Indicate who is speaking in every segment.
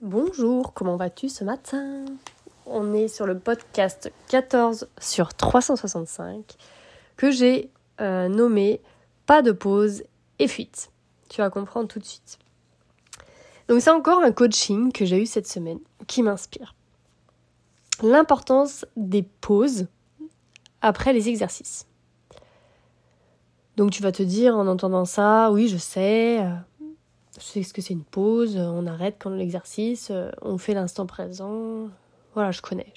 Speaker 1: Bonjour, comment vas-tu ce matin? On est sur le podcast 14 sur 365 que j'ai euh, nommé Pas de pause et fuite. Tu vas comprendre tout de suite. Donc c'est encore un coaching que j'ai eu cette semaine qui m'inspire. L'importance des pauses après les exercices. Donc tu vas te dire en entendant ça, oui je sais, sais ce que c'est une pause, on arrête quand l'exercice, euh, on fait l'instant présent. Voilà, je connais.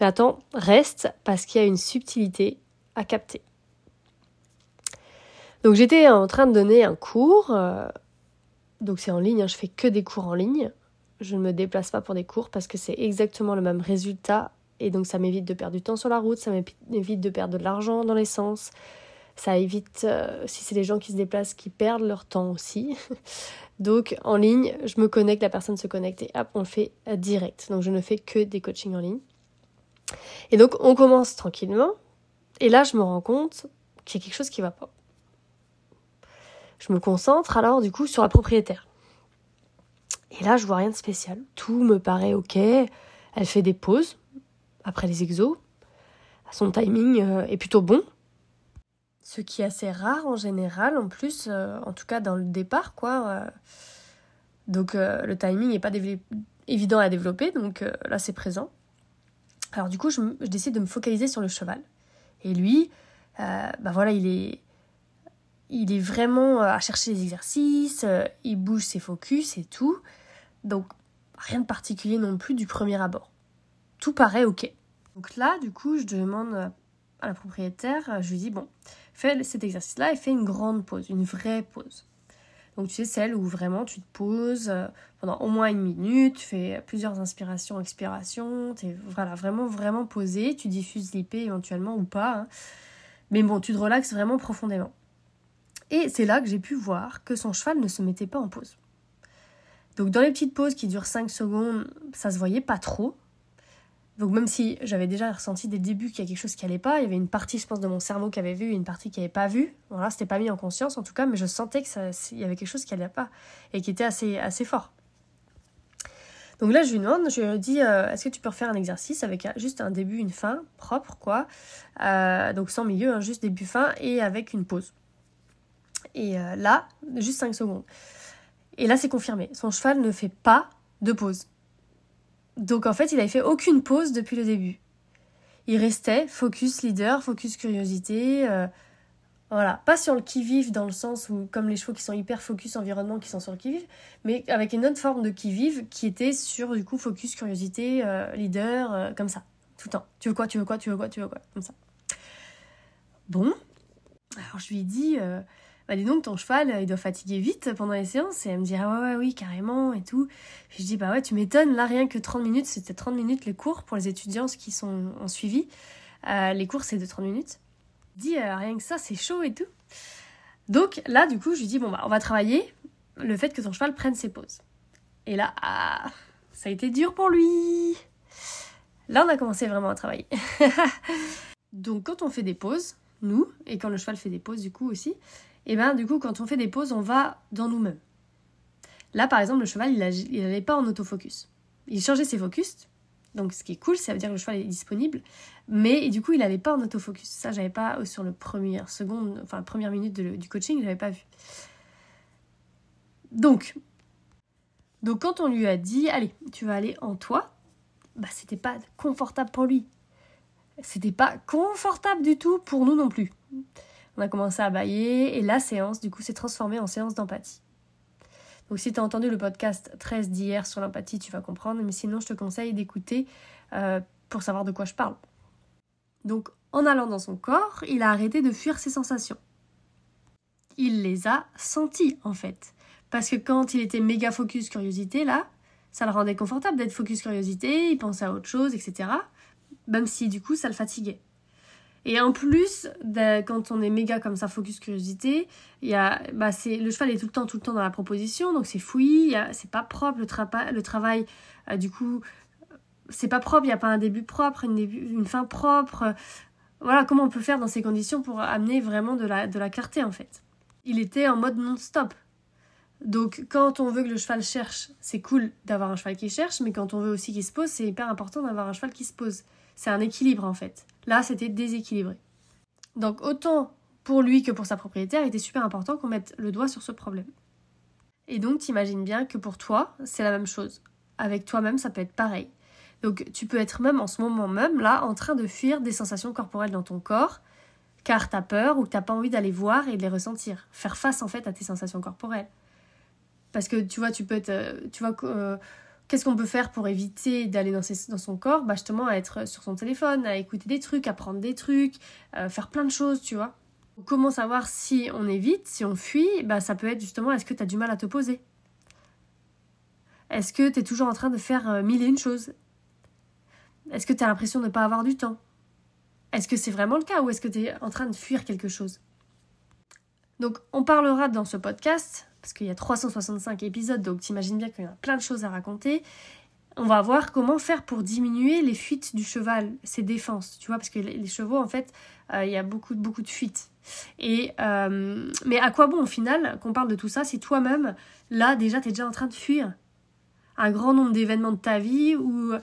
Speaker 1: Mais attends, reste parce qu'il y a une subtilité à capter. Donc j'étais en train de donner un cours, euh, donc c'est en ligne, hein, je fais que des cours en ligne. Je ne me déplace pas pour des cours parce que c'est exactement le même résultat et donc ça m'évite de perdre du temps sur la route, ça m'évite de perdre de l'argent dans l'essence, ça évite, euh, si c'est des gens qui se déplacent, qui perdent leur temps aussi. Donc en ligne, je me connecte, la personne se connecte et hop, on le fait euh, direct. Donc je ne fais que des coachings en ligne. Et donc on commence tranquillement. Et là, je me rends compte qu'il y a quelque chose qui va pas. Je me concentre alors du coup sur la propriétaire. Et là, je vois rien de spécial. Tout me paraît ok. Elle fait des pauses après les exos. Son timing euh, est plutôt bon ce qui est assez rare en général, en plus, euh, en tout cas dans le départ, quoi. Euh. donc euh, le timing n'est pas évident à développer, donc là c'est présent. Alors du coup, je, décide de me focaliser sur le cheval. Et lui, bah voilà, il est, il est vraiment à chercher les exercices, il bouge ses focus et tout. Donc rien de particulier non plus du premier abord. Tout paraît ok. Donc là, du coup, je demande à la propriétaire, je lui dis, bon, fais cet exercice-là et fais une grande pause, une vraie pause. Donc tu sais, celle où vraiment tu te poses euh, pendant au moins une minute, tu fais plusieurs inspirations, expirations, tu es voilà, vraiment, vraiment posé, tu diffuses l'IP éventuellement ou pas. Hein. Mais bon, tu te relaxes vraiment profondément. Et c'est là que j'ai pu voir que son cheval ne se mettait pas en pause. Donc dans les petites pauses qui durent 5 secondes, ça se voyait pas trop. Donc même si j'avais déjà ressenti dès le début qu'il y a quelque chose qui allait pas, il y avait une partie, je pense, de mon cerveau qui avait vu et une partie qui n'avait pas vu. Voilà, c'était pas mis en conscience en tout cas, mais je sentais qu'il y avait quelque chose qui allait pas et qui était assez, assez fort. Donc là, je lui demande, je lui dis, euh, est-ce que tu peux refaire un exercice avec juste un début, une fin propre, quoi. Euh, donc sans milieu, hein, juste début, fin et avec une pause. Et euh, là, juste 5 secondes. Et là, c'est confirmé. Son cheval ne fait pas de pause. Donc en fait, il avait fait aucune pause depuis le début. Il restait focus leader, focus curiosité. Euh, voilà, pas sur le qui-vive dans le sens où, comme les chevaux qui sont hyper focus environnement qui sont sur le qui-vive, mais avec une autre forme de qui-vive qui était sur du coup focus curiosité, euh, leader, euh, comme ça, tout le temps. Tu veux quoi, tu veux quoi, tu veux quoi, tu veux quoi, comme ça. Bon, alors je lui ai dit, bah dis donc ton cheval il doit fatiguer vite pendant les séances. Et elle me dit ah ouais ouais oui carrément et tout. Puis je dis bah ouais tu m'étonnes. Là rien que 30 minutes c'était 30 minutes les cours pour les étudiants qui sont en suivi. Euh, les cours c'est de 30 minutes. Dit euh, rien que ça c'est chaud et tout. Donc là du coup je lui dis bon bah on va travailler le fait que ton cheval prenne ses pauses. Et là ah, ça a été dur pour lui. Là on a commencé vraiment à travailler. Donc quand on fait des pauses nous et quand le cheval fait des pauses du coup aussi et ben du coup quand on fait des pauses, on va dans nous-mêmes. Là par exemple, le cheval, il n'allait pas en autofocus. Il changeait ses focus, donc ce qui est cool, ça veut dire que le cheval est disponible, mais du coup il n'allait pas en autofocus. Ça j'avais pas sur le premier seconde, enfin première minute du coaching, je l'avais pas vu. Donc, donc quand on lui a dit allez, tu vas aller en toi, bah c'était pas confortable pour lui. C'était pas confortable du tout pour nous non plus. On a commencé à bailler et la séance, du coup, s'est transformée en séance d'empathie. Donc si tu as entendu le podcast 13 d'hier sur l'empathie, tu vas comprendre, mais sinon je te conseille d'écouter euh, pour savoir de quoi je parle. Donc en allant dans son corps, il a arrêté de fuir ses sensations. Il les a senties en fait. Parce que quand il était méga focus curiosité, là, ça le rendait confortable d'être focus curiosité, il pensait à autre chose, etc. Même si du coup ça le fatiguait. Et en plus, quand on est méga comme ça, focus curiosité, y a, bah c'est, le cheval est tout le temps, tout le temps dans la proposition, donc c'est fouillis, c'est pas propre le, le travail, euh, du coup, c'est pas propre, il n'y a pas un début propre, une, une fin propre. Voilà, comment on peut faire dans ces conditions pour amener vraiment de la, de la clarté en fait. Il était en mode non-stop. Donc quand on veut que le cheval cherche, c'est cool d'avoir un cheval qui cherche, mais quand on veut aussi qu'il se pose, c'est hyper important d'avoir un cheval qui se pose. C'est un équilibre en fait. Là, c'était déséquilibré. Donc autant pour lui que pour sa propriétaire, il était super important qu'on mette le doigt sur ce problème. Et donc t'imagines bien que pour toi, c'est la même chose. Avec toi-même, ça peut être pareil. Donc tu peux être même en ce moment même là en train de fuir des sensations corporelles dans ton corps car t'as peur ou que t'as pas envie d'aller voir et de les ressentir. Faire face en fait à tes sensations corporelles. Parce que tu vois, tu peux être. Euh, tu vois, euh, qu'est-ce qu'on peut faire pour éviter d'aller dans, dans, son corps? Bah, justement, à être sur son téléphone, à écouter des trucs, à prendre des trucs, euh, faire plein de choses, tu vois. Comment savoir si on évite, si on fuit? Bah, ça peut être justement, est-ce que tu as du mal à te poser? Est-ce que tu es toujours en train de faire mille et une choses? Est-ce que tu as l'impression de ne pas avoir du temps? Est-ce que c'est vraiment le cas ou est-ce que tu es en train de fuir quelque chose? Donc, on parlera dans ce podcast parce qu'il y a 365 épisodes, donc t'imagines bien qu'il y a plein de choses à raconter. On va voir comment faire pour diminuer les fuites du cheval, ses défenses, tu vois, parce que les chevaux, en fait, euh, il y a beaucoup, beaucoup de fuites. Et, euh, mais à quoi bon, au final, qu'on parle de tout ça, si toi-même, là, déjà, t'es déjà en train de fuir un grand nombre d'événements de ta vie ou euh,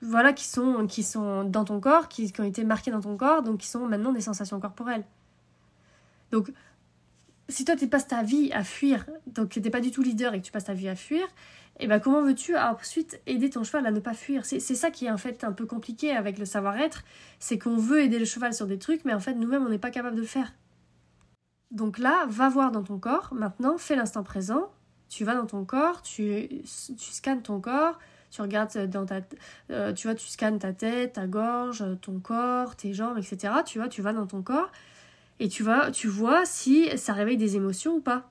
Speaker 1: voilà, qui sont, qui sont dans ton corps, qui, qui ont été marqués dans ton corps, donc qui sont maintenant des sensations corporelles. Donc, si toi tu passes ta vie à fuir, donc tu n'es pas du tout leader et que tu passes ta vie à fuir, et eh ben comment veux-tu ensuite aider ton cheval à ne pas fuir? C'est ça qui est en fait un peu compliqué avec le savoir-être, c'est qu'on veut aider le cheval sur des trucs, mais en fait nous-mêmes on n'est pas capable de le faire. Donc là, va voir dans ton corps, maintenant fais l'instant présent, tu vas dans ton corps, tu, tu scannes ton corps, tu regardes dans ta euh, tu vois tu scannes ta tête ta gorge ton corps tes jambes etc tu vois tu vas dans ton corps et tu vas, tu vois si ça réveille des émotions ou pas.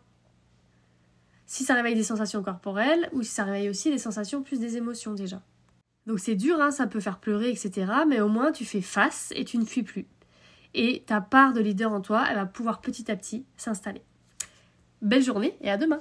Speaker 1: Si ça réveille des sensations corporelles ou si ça réveille aussi des sensations plus des émotions déjà. Donc c'est dur, hein, ça peut faire pleurer, etc. Mais au moins tu fais face et tu ne fuis plus. Et ta part de leader en toi, elle va pouvoir petit à petit s'installer. Belle journée et à demain